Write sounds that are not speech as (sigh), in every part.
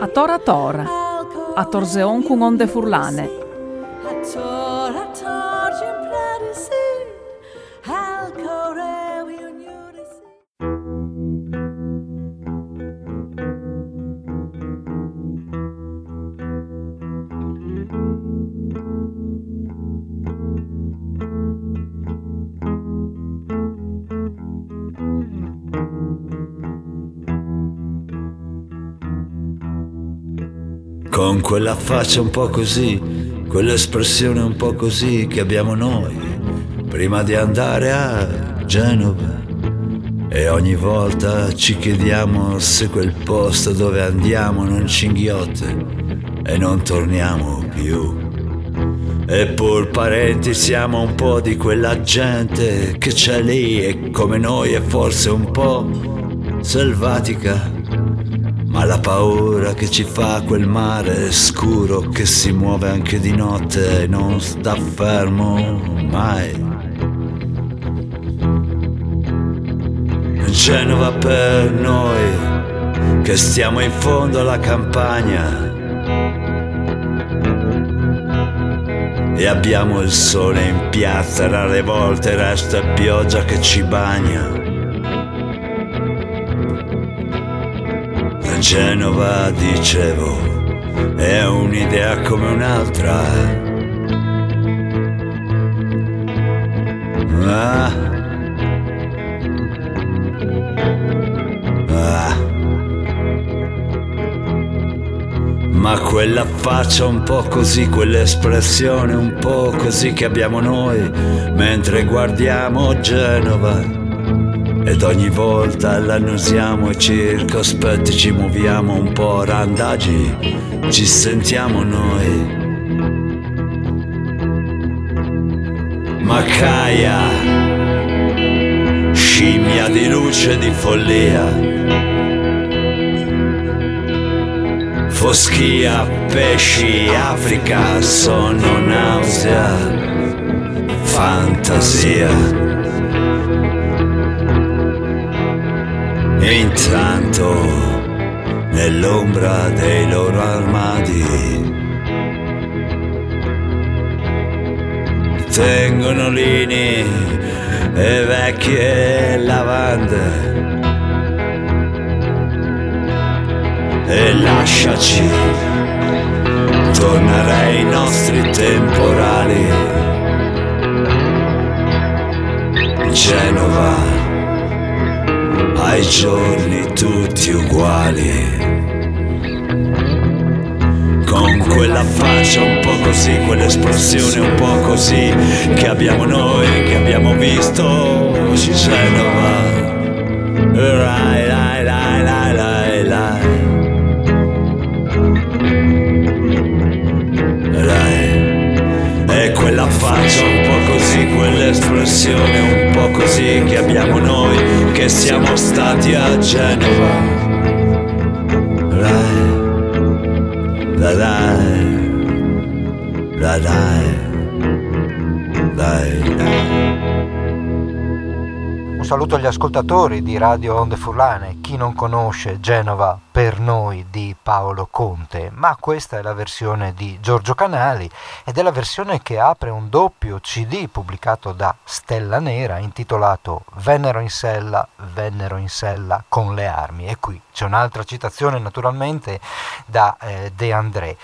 A tora tora, a torzeon cun onde furlane. Con quella faccia un po' così, quell'espressione un po' così che abbiamo noi, prima di andare a Genova. E ogni volta ci chiediamo se quel posto dove andiamo non ci inghiotte e non torniamo più. Eppur parenti siamo un po' di quella gente che c'è lì e come noi è forse un po' selvatica. Ma la paura che ci fa quel mare scuro che si muove anche di notte e non sta fermo mai. Genova per noi che stiamo in fondo alla campagna e abbiamo il sole in piazza rare volte resta pioggia che ci bagna. Genova, dicevo, è un'idea come un'altra. Ah. Ah. Ma quella faccia un po' così, quell'espressione un po' così che abbiamo noi mentre guardiamo Genova. Ed ogni volta l'annusiamo e circospetti ci muoviamo un po' randagi, ci sentiamo noi. Macaia, scimmia di luce e di follia. Foschia, pesci, Africa, sonno, nausea, fantasia. Intanto, nell'ombra dei loro armadi, tengono lini e vecchie lavande. E lasciaci tornare ai nostri temporali. Genova ai giorni tutti uguali. Con quella faccia un po' così, quell'espressione un po' così che abbiamo noi, che abbiamo visto Genova. Rai, rai, rai, rai, quell'espressione un po' così che abbiamo noi, che siamo stati a Genova. Rai. La dai, la dai, saluto agli ascoltatori di Radio Onde Furlane, chi non conosce Genova per noi di Paolo Conte, ma questa è la versione di Giorgio Canali ed è la versione che apre un doppio CD pubblicato da Stella Nera intitolato Vennero in sella, vennero in sella con le armi. E qui c'è un'altra citazione naturalmente da eh, De André.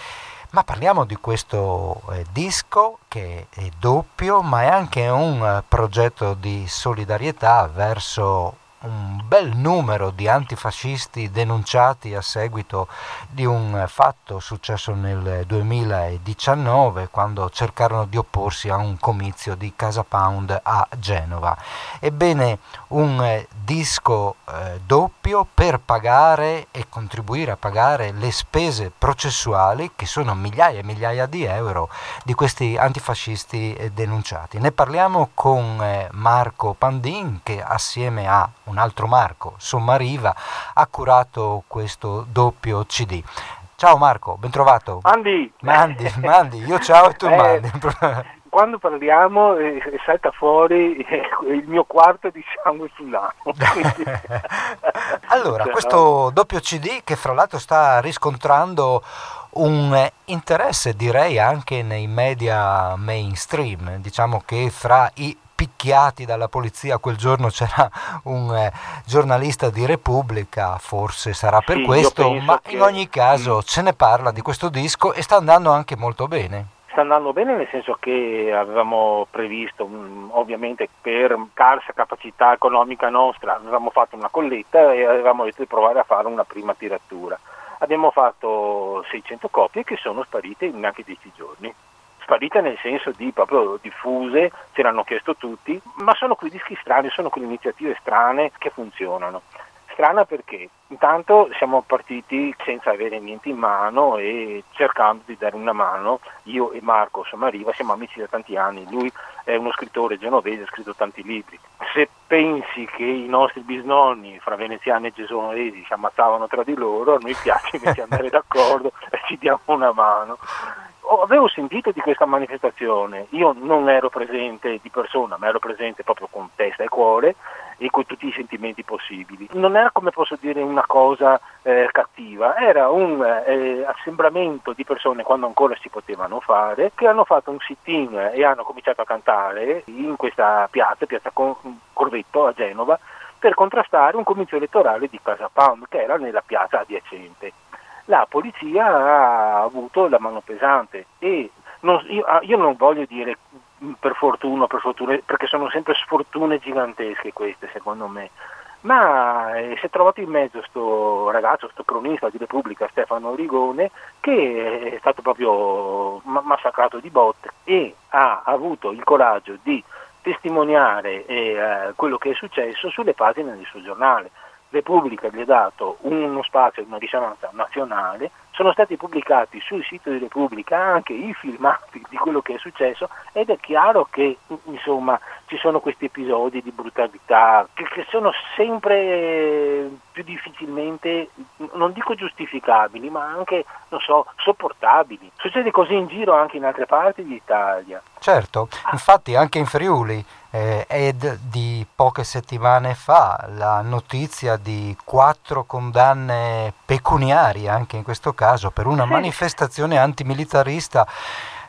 Ma parliamo di questo eh, disco che è doppio, ma è anche un eh, progetto di solidarietà verso un bel numero di antifascisti denunciati a seguito di un fatto successo nel 2019 quando cercarono di opporsi a un comizio di Casa Pound a Genova. Ebbene, un eh, disco eh, doppio per pagare e contribuire a pagare le spese processuali che sono migliaia e migliaia di euro di questi antifascisti eh, denunciati. Ne parliamo con eh, Marco Pandin che assieme a un altro Marco, Sommariva, ha curato questo doppio CD. Ciao Marco, ben trovato. Mandi. Mandi, mandi, io ciao e tu (laughs) eh, mandi. Quando parliamo eh, salta fuori eh, il mio quarto diciamo fulano. (laughs) allora, questo doppio CD che fra l'altro sta riscontrando un interesse direi anche nei media mainstream, diciamo che fra i picchiati dalla polizia quel giorno c'era un eh, giornalista di Repubblica, forse sarà per sì, questo, ma che... in ogni caso mm. se ne parla di questo disco e sta andando anche molto bene. Sta andando bene nel senso che avevamo previsto, mm, ovviamente per scarsa capacità economica nostra, avevamo fatto una colletta e avevamo detto di provare a fare una prima tiratura. Abbiamo fatto 600 copie che sono sparite in neanche 10 giorni sparite nel senso di proprio diffuse, ce l'hanno chiesto tutti, ma sono quei dischi strani, sono quelle iniziative strane che funzionano. Strana perché intanto siamo partiti senza avere niente in mano e cercando di dare una mano, io e Marco Somariva siamo amici da tanti anni, lui è uno scrittore genovese, ha scritto tanti libri. Se pensi che i nostri bisnonni fra veneziani e genovesi si ammazzavano tra di loro, a noi piace invece andare (laughs) d'accordo e ci diamo una mano avevo sentito di questa manifestazione, io non ero presente di persona, ma ero presente proprio con testa e cuore e con tutti i sentimenti possibili. Non era come posso dire una cosa eh, cattiva, era un eh, assembramento di persone quando ancora si potevano fare, che hanno fatto un sit-in e hanno cominciato a cantare in questa piazza, piazza Corvetto a Genova, per contrastare un comizio elettorale di Casa Pound che era nella piazza adiacente la polizia ha avuto la mano pesante e non, io, ah, io, non voglio dire per fortuna, per fortuna, perché sono sempre sfortune gigantesche queste secondo me, ma eh, si è trovato in mezzo questo ragazzo, questo cronista di Repubblica, Stefano Rigone, che è stato proprio massacrato di botte e ha avuto il coraggio di testimoniare eh, quello che è successo sulle pagine del suo giornale. Repubblica gli ha dato uno spazio, una risonanza nazionale, sono stati pubblicati sul sito di Repubblica anche i filmati di quello che è successo ed è chiaro che insomma ci sono questi episodi di brutalità che, che sono sempre più difficilmente, non dico giustificabili, ma anche, non so, sopportabili. Succede così in giro anche in altre parti d'Italia. Certo, infatti anche in Friuli eh, ed di poche settimane fa la notizia di quattro condanne pecuniarie, anche in questo caso, per una manifestazione antimilitarista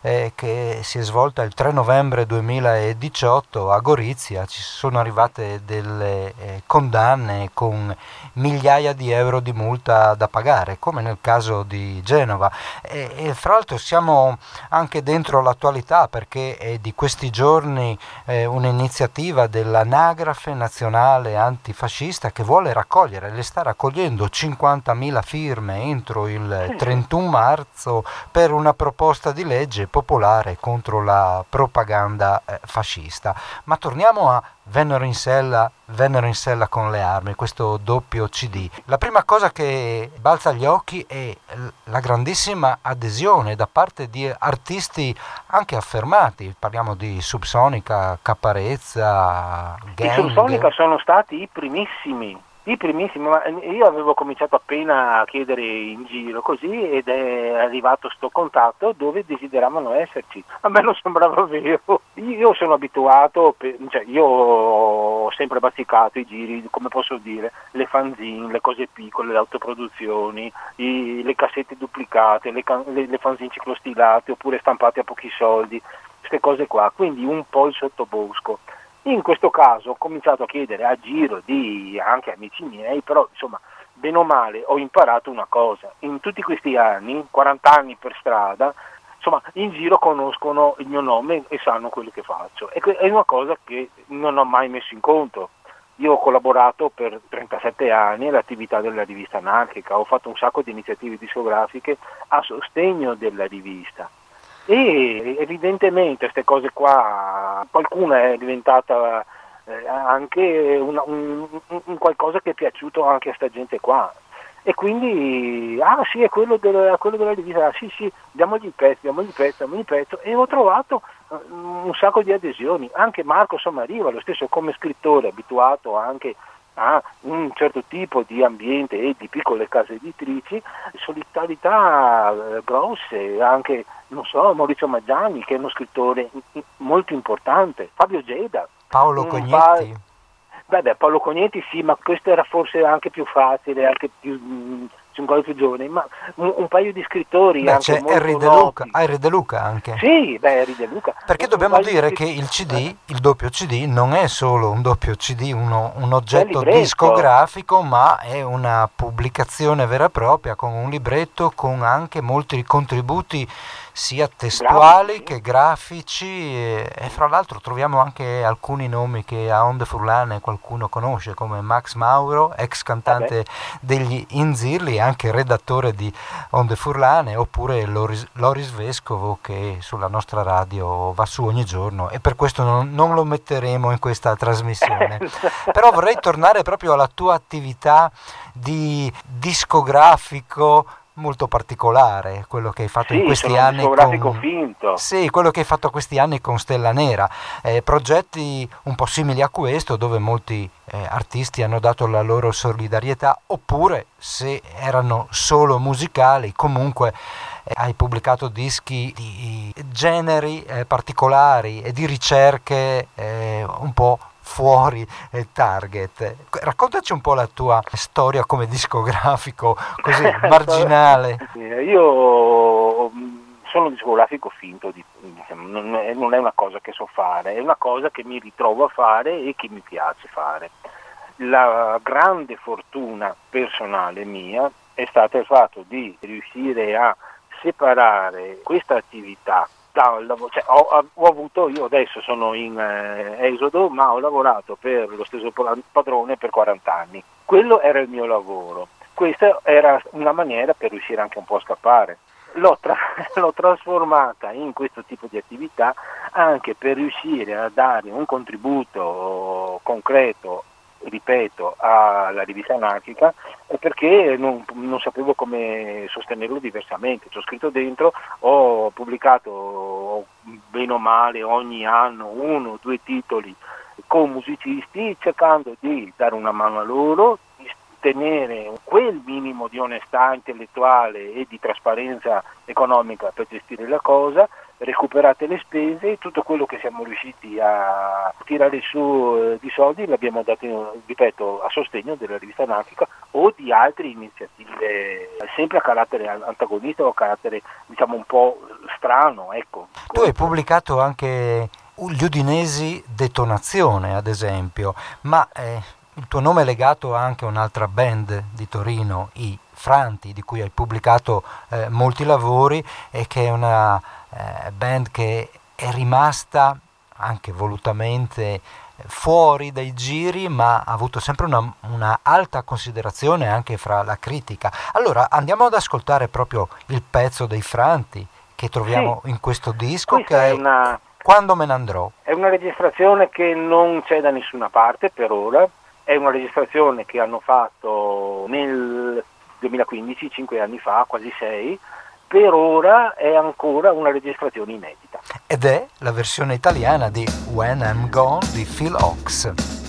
eh, che si è svolta il 3 novembre 2018 a Gorizia. Ci sono arrivate delle eh, condanne con migliaia di euro di multa da pagare, come nel caso di Genova. E, e fra l'altro siamo anche dentro l'attualità perché è di questi giorni eh, un'iniziativa dell'anagrafe nazionale antifascista che vuole raccogliere, le sta raccogliendo 50.000 firme entro il 31 marzo per una proposta di legge popolare contro la propaganda eh, fascista. Ma torniamo a vennero in, sella, vennero in sella con le armi, questo doppio CD. La prima cosa che balza agli occhi è la grandissima adesione da parte di artisti anche affermati, parliamo di Subsonica, Caparezza, Gang. I Subsonica sono stati i primissimi i primissimi, io avevo cominciato appena a chiedere in giro così ed è arrivato questo contatto dove desideravano esserci. A me non sembrava vero. Io sono abituato, cioè io ho sempre bazzicato i giri, come posso dire, le fanzine, le cose piccole, le autoproduzioni, i, le cassette duplicate, le, le, le fanzine ciclostilate oppure stampate a pochi soldi, queste cose qua. Quindi un po' il sottobosco. In questo caso ho cominciato a chiedere a giro di anche amici miei, però insomma, bene o male ho imparato una cosa. In tutti questi anni, 40 anni per strada, insomma, in giro conoscono il mio nome e sanno quello che faccio. E è una cosa che non ho mai messo in conto. io ho collaborato per 37 anni all'attività della rivista anarchica, ho fatto un sacco di iniziative discografiche a sostegno della rivista e evidentemente queste cose qua, qualcuna è diventata eh, anche una, un, un, qualcosa che è piaciuto anche a sta gente qua. E quindi ah sì è quello, del, quello della divisa ah, sì sì diamogli il pezzo diamogli il pezzo diamogli il pezzo e ho trovato uh, un sacco di adesioni. Anche Marco Sommariva lo stesso come scrittore abituato anche a un certo tipo di ambiente e di piccole case editrici solidarietà eh, grosse anche non so Maurizio Maggiani che è uno scrittore molto importante. Fabio Geda. Paolo Cognetti. Beh, beh, Paolo Cognetti sì, ma questo era forse anche più facile, anche più, un po' più giovane, ma un, un, paio di scrittori beh, c'è Harry De Luca, Harry De Luca anche. Sì, beh, Harry De Luca. Perché dobbiamo dire che il CD, il doppio CD, non è solo un doppio CD, uno, un oggetto discografico, ma è una pubblicazione vera e propria con un libretto con anche molti contributi sia testuali grafici. che grafici e, e, fra l'altro troviamo anche alcuni nomi che a Onde Furlane qualcuno conosce come Max Mauro, ex cantante Vabbè. degli Inzirli, anche redattore di Onde Furlane, oppure Loris, Loris, Vescovo che sulla nostra radio va su ogni giorno e per questo non, non lo metteremo in questa trasmissione. (laughs) Però vorrei tornare proprio alla tua attività di discografico molto particolare quello che hai fatto sì, in questi anni con finto. Sì, quello che hai fatto questi anni con Stella Nera eh, progetti un po' simili a questo dove molti eh, artisti hanno dato la loro solidarietà oppure se erano solo musicali comunque eh, hai pubblicato dischi di generi eh, particolari e di ricerche eh, un po' fuori il target. Raccontaci un po' la tua storia come discografico, così (laughs) marginale. Io mm, sono discografico finto, di, diciamo, non è una cosa che so fare, è una cosa che mi ritrovo a fare e che mi piace fare. La grande fortuna personale mia è stata il fatto di riuscire a separare questa attività cioè, ho, ho, avuto, io adesso sono in eh, esodo, ma ho lavorato per lo stesso padrone per 40 anni. Quello era il mio lavoro. Questa era una maniera per riuscire anche un po' a scappare. L'ho, tra- (laughs) l'ho trasformata in questo tipo di attività anche per riuscire a dare un contributo concreto ripeto, alla rivista anarchica perché non, non, sapevo come sostenerlo diversamente. Ci ho scritto dentro, ho pubblicato bene o male ogni anno uno o due titoli con musicisti cercando di dare una mano a loro, di tenere quel minimo di onestà intellettuale e di trasparenza economica per gestire la cosa recuperate le spese, tutto quello che siamo riusciti a tirare su eh, di soldi l'abbiamo dato, ripeto, a sostegno della rivista anarchica o di altre iniziative, sempre a carattere antagonista o a carattere diciamo un po' strano. Ecco. Tu hai pubblicato anche gli udinesi Detonazione, ad esempio, ma eh, il tuo nome è legato anche a un'altra band di Torino, i Franti, di cui hai pubblicato eh, molti lavori e che è una eh, band che è rimasta anche volutamente fuori dai giri ma ha avuto sempre una, una, alta considerazione anche fra la critica. Allora andiamo ad ascoltare proprio il pezzo dei Franti che troviamo sì. in questo disco Questa che è una... Quando me ne andrò. È una registrazione che non c'è da nessuna parte per ora, è una registrazione che hanno fatto nel 2015, cinque anni fa, quasi sei, per ora è ancora una registrazione inedita. Ed è la versione italiana di When I'm Gone di Phil Ox.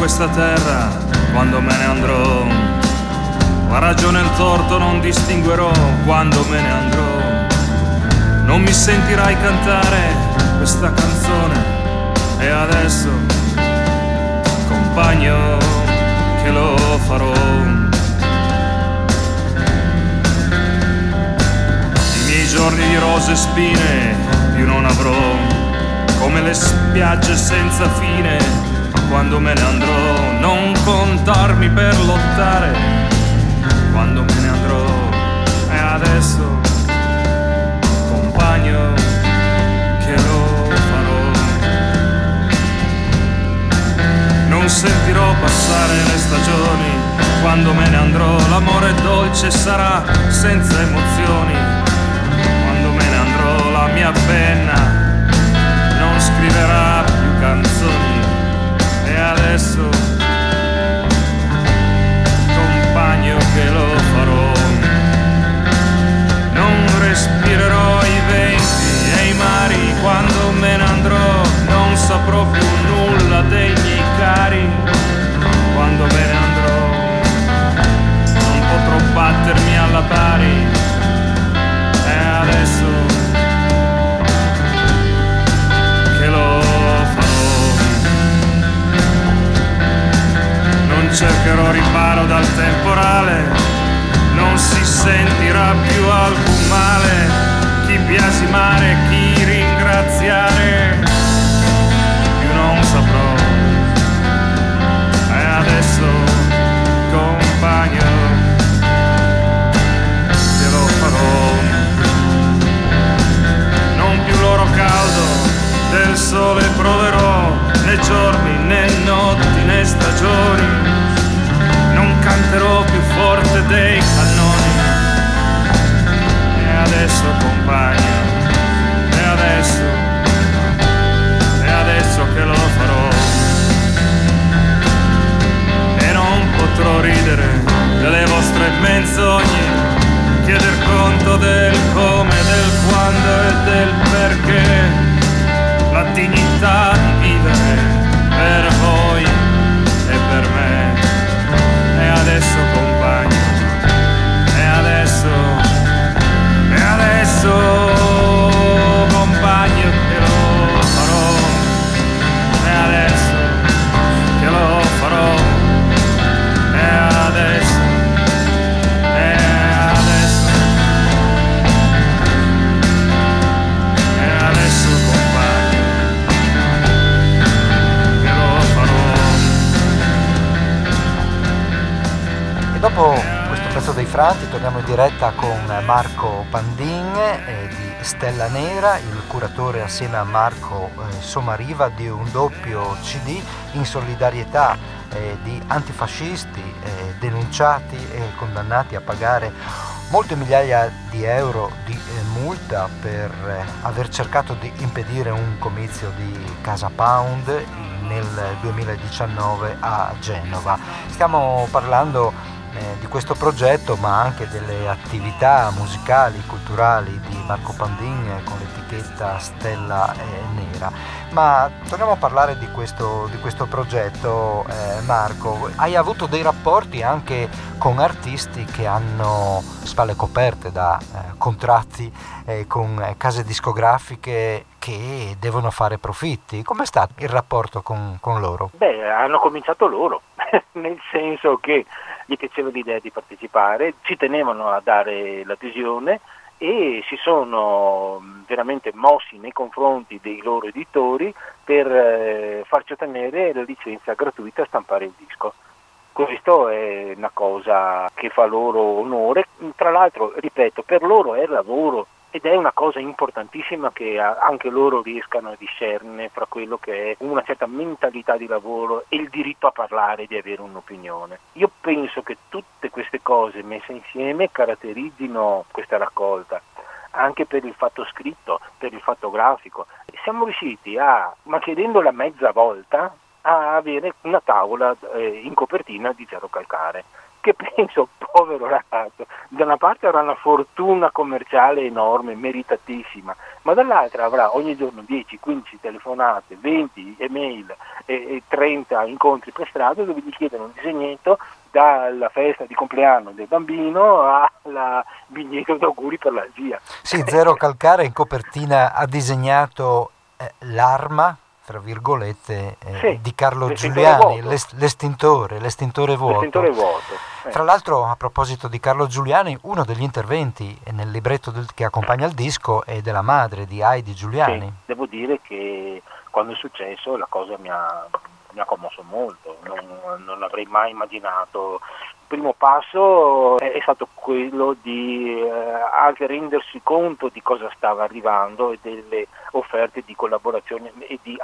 Questa terra quando me ne andrò. La ragione e il torto non distinguerò quando me ne andrò. Non mi sentirai cantare questa canzone e adesso, compagno, che lo farò. I miei giorni di rose e spine più non avrò, come le spiagge senza fine, quando me ne andrò, non contarmi per lottare, quando me ne andrò, e adesso, compagno, che lo farò. Non sentirò passare le stagioni, quando me ne andrò, l'amore dolce sarà senza emozioni, quando me ne andrò, la mia penna non scriverà più canzoni adesso compagno che lo farò. Non respirerò i venti e i mari quando me ne andrò. Non saprò più nulla dei miei cari quando me ne andrò. Non potrò battermi alla pari. E adesso cercherò riparo dal temporale, non si sentirà più alcun male. Chi biasimare, chi ringraziare, più non saprò. E adesso, compagno, che lo farò non più l'oro caldo del sole proverò né giorni né notti né stagioni canterò più forte dei cannoni. E adesso compagno e adesso e adesso che lo farò. E non potrò ridere delle vostre menzogne chieder conto del come, del quando e del perché, la dignità di vivere per voi e per me. Diretta con Marco Pandin di Stella Nera, il curatore assieme a Marco eh, Somariva di un doppio CD in solidarietà eh, di antifascisti eh, denunciati e condannati a pagare molte migliaia di euro di multa per aver cercato di impedire un comizio di Casa Pound nel 2019 a Genova. Stiamo parlando eh, di questo progetto ma anche delle attività musicali, culturali di Marco Pandin eh, con l'etichetta Stella eh, Nera. Ma torniamo a parlare di questo, di questo progetto eh, Marco. Hai avuto dei rapporti anche con artisti che hanno spalle coperte da eh, contratti eh, con case discografiche che devono fare profitti. Com'è stato il rapporto con, con loro? Beh, hanno cominciato loro, (laughs) nel senso che gli piaceva l'idea di partecipare, ci tenevano a dare l'adesione e si sono veramente mossi nei confronti dei loro editori per eh, farci ottenere la licenza gratuita a stampare il disco. Questo è una cosa che fa loro onore, tra l'altro, ripeto, per loro è lavoro ed è una cosa importantissima che anche loro riescano a discernere fra quello che è una certa mentalità di lavoro e il diritto a parlare, di avere un'opinione. Io penso che tutte queste cose messe insieme caratterizzino questa raccolta anche per il fatto scritto, per il fatto grafico. Siamo riusciti a, ma chiedendola mezza volta, a avere una tavola eh, in copertina di zero calcare. Che (laughs) penso, povero ragazzo, da una parte avrà una fortuna commerciale enorme, meritatissima, ma dall'altra avrà ogni giorno 10, 15 telefonate, 20 email e, e 30 incontri per strada dove gli chiedono un disegnetto dalla festa di compleanno del bambino al biglietto d'auguri per la zia. Sì, Zero Calcare in copertina ha disegnato eh, l'arma tra virgolette, eh, sì, di Carlo Giuliani, l'est- l'estintore, l'estintore vuoto. L'estintore vuoto. Eh. Tra l'altro, a proposito di Carlo Giuliani, uno degli interventi nel libretto del, che accompagna il disco è della madre di Heidi Giuliani. Sì, devo dire che quando è successo la cosa mi ha, mi ha commosso molto, non, non avrei mai immaginato primo passo è, stato quello di eh, anche rendersi conto di cosa stava arrivando e delle offerte di collaborazione e di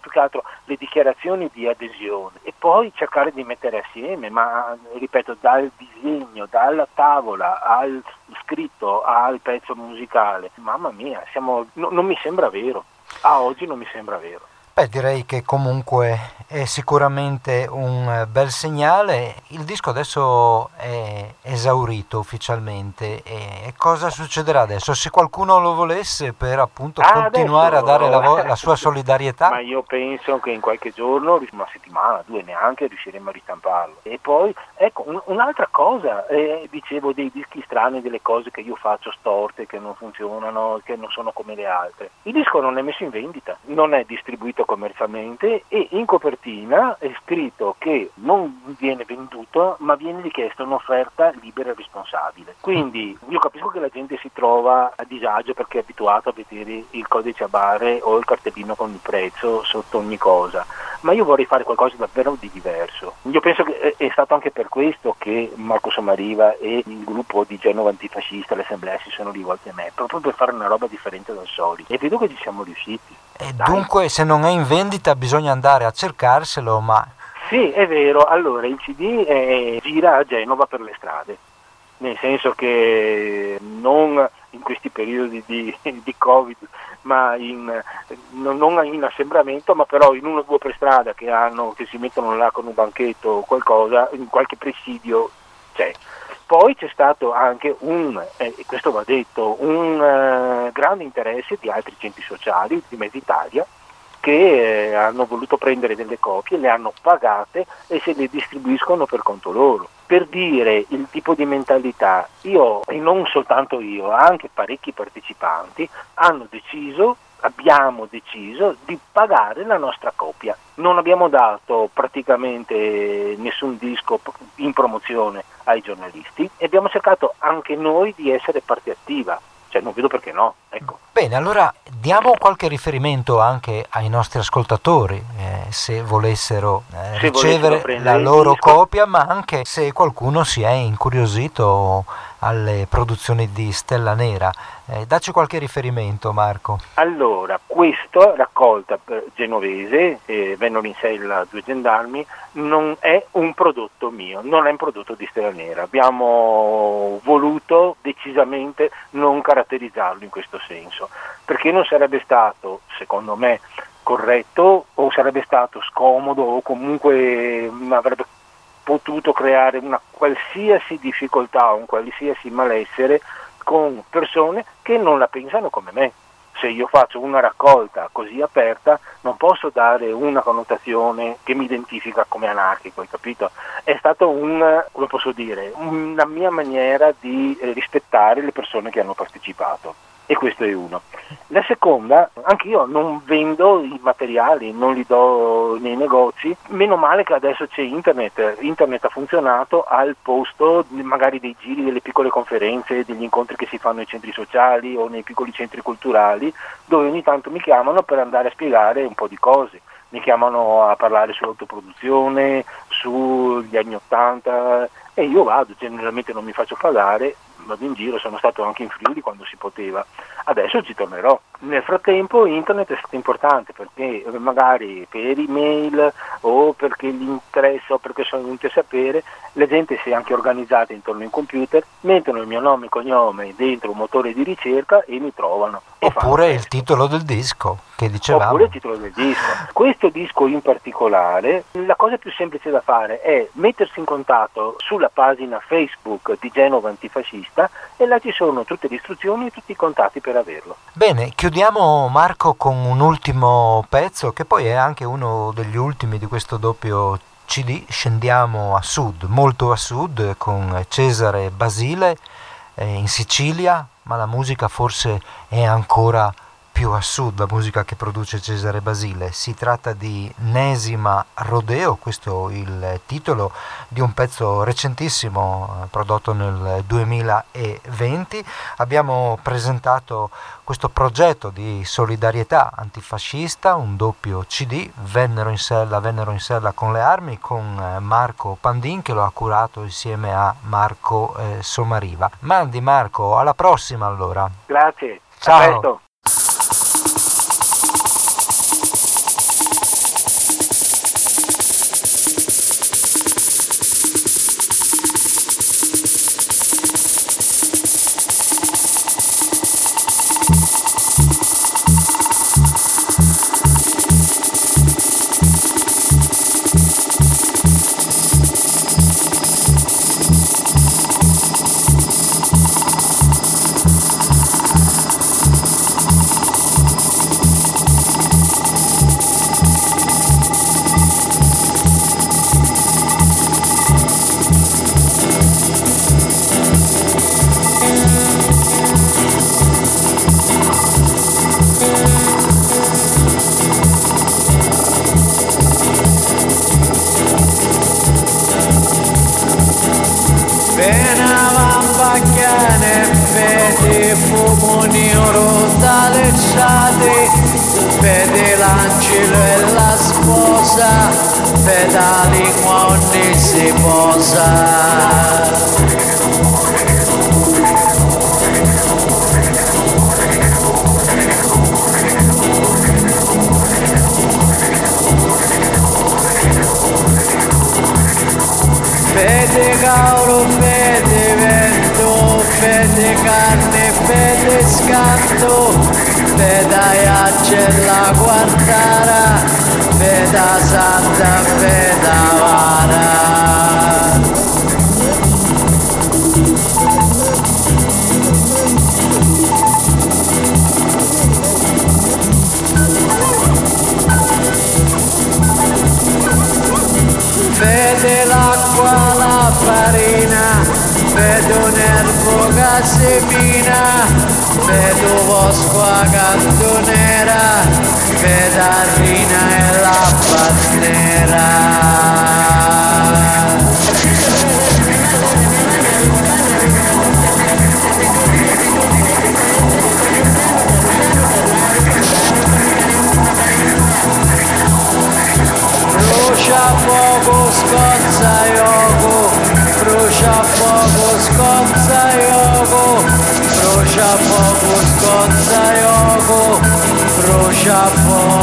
più che altro le dichiarazioni di adesione. E poi cercare di mettere assieme, ma ripeto dal disegno, dalla tavola al scritto al pezzo musicale, mamma mia, siamo, no, non mi sembra vero, a oggi non mi sembra vero. Beh, direi che comunque è sicuramente un bel segnale. Il disco adesso è esaurito ufficialmente e cosa succederà adesso? Se qualcuno lo volesse per appunto ah, continuare adesso... a dare la, vo- (laughs) la, sua solidarietà? Ma io penso che in qualche giorno, una settimana, due neanche, riusciremo a ristamparlo. E poi, ecco, un- un'altra cosa, eh, dicevo dei dischi strani, delle cose che io faccio storte, che non funzionano, che non sono come le altre. Il disco non è messo in vendita, non è distribuito venduto commercialmente e in copertina è scritto che non viene venduto ma viene richiesta un'offerta libera e responsabile. Quindi io capisco che la gente si trova a disagio perché è abituato a vedere il codice a barre o il cartellino con il prezzo sotto ogni cosa, ma io vorrei fare qualcosa davvero di diverso. Io penso che è stato anche per questo che Marco Somariva e il gruppo di Genova Antifascista, l'Assemblea, si sono rivolti a me, proprio per fare una roba differente dal solito. E vedo che ci siamo riusciti. E dunque se non è in vendita bisogna andare a cercarselo, ma... Sì, è vero, allora il CD è, gira a Genova per le strade, nel senso che non in questi periodi di, (laughs) di Covid, ma in, non in assembramento, ma però in uno o due per strada che, hanno, che si mettono là con un banchetto o qualcosa, in qualche presidio c'è. Poi c'è stato anche un, eh, questo va detto, un eh, grande interesse di altri centri sociali di Mezza Italia che eh, hanno voluto prendere delle copie, le hanno pagate e se le distribuiscono per conto loro. Per dire il tipo di mentalità, io e non soltanto io, anche parecchi partecipanti hanno deciso abbiamo deciso di pagare la nostra copia. Non abbiamo dato praticamente nessun disco in promozione ai giornalisti e abbiamo cercato anche noi di essere parte attiva. Cioè, non vedo perché no. Ecco. Bene, allora diamo qualche riferimento anche ai nostri ascoltatori, eh, se volessero eh, se ricevere la loro copia, ma anche se qualcuno si è incuriosito alle produzioni di Stella Nera. Eh, dacci qualche riferimento Marco. Allora, questa raccolta genovese, eh, vennero in sella due gendarmi, non è un prodotto mio, non è un prodotto di Stella Nera. Abbiamo voluto decisamente non caratterizzarlo in questo senso, perché non sarebbe stato, secondo me, corretto o sarebbe stato scomodo o comunque avrebbe potuto creare una qualsiasi difficoltà, un qualsiasi malessere con persone che non la pensano come me. Se io faccio una raccolta così aperta non posso dare una connotazione che mi identifica come anarchico, hai capito? È stata un, come posso dire, una mia maniera di rispettare le persone che hanno partecipato e questo è uno. La seconda, anche io non vendo i materiali, non li do nei negozi, meno male che adesso c'è internet, internet ha funzionato al posto magari dei giri, delle piccole conferenze, degli incontri che si fanno nei centri sociali o nei piccoli centri culturali, dove ogni tanto mi chiamano per andare a spiegare un po' di cose. Mi chiamano a parlare sull'autoproduzione, sugli anni Ottanta e io vado, generalmente non mi faccio pagare, vado in giro, sono stato anche in Friuli quando si poteva, adesso ci tornerò. Nel frattempo internet è stato importante perché magari per email o perché gli interessa o perché sono venuti a sapere, la gente si è anche organizzata intorno a un computer, mettono il mio nome e cognome dentro un motore di ricerca e mi trovano. Oppure il titolo del disco che dicevamo. Oppure il titolo del disco. Questo disco in particolare, la cosa più semplice da fare è mettersi in contatto sulla pagina Facebook di Genova Antifascista e là ci sono tutte le istruzioni e tutti i contatti per averlo. Bene, chiudiamo Marco con un ultimo pezzo che poi è anche uno degli ultimi di questo doppio CD. Scendiamo a sud, molto a sud, con Cesare Basile eh, in Sicilia, ma la musica forse è ancora più a sud, la musica che produce Cesare Basile. Si tratta di Nesima Rodeo, questo è il titolo di un pezzo recentissimo eh, prodotto nel 2020. Abbiamo presentato questo progetto di solidarietà antifascista, un doppio CD, vennero in sella, vennero in sella con le armi, con eh, Marco Pandin che lo ha curato insieme a Marco eh, Somariva. Mandi Marco, alla prossima allora. Grazie. Ciao. feda lingua si posa. Fede cauro, fede vento, fede carne, fede scanto, fede aiacce la guardara. Santa Fe Santa Fe Vara vedo nervo che semina, vedo vosqua cantonera, vedarrina e la pannera. Brucia fuoco, scozza yogo, Prosia pomóż końca jogu, prosia pomóż końca jogu, prosia pomóż.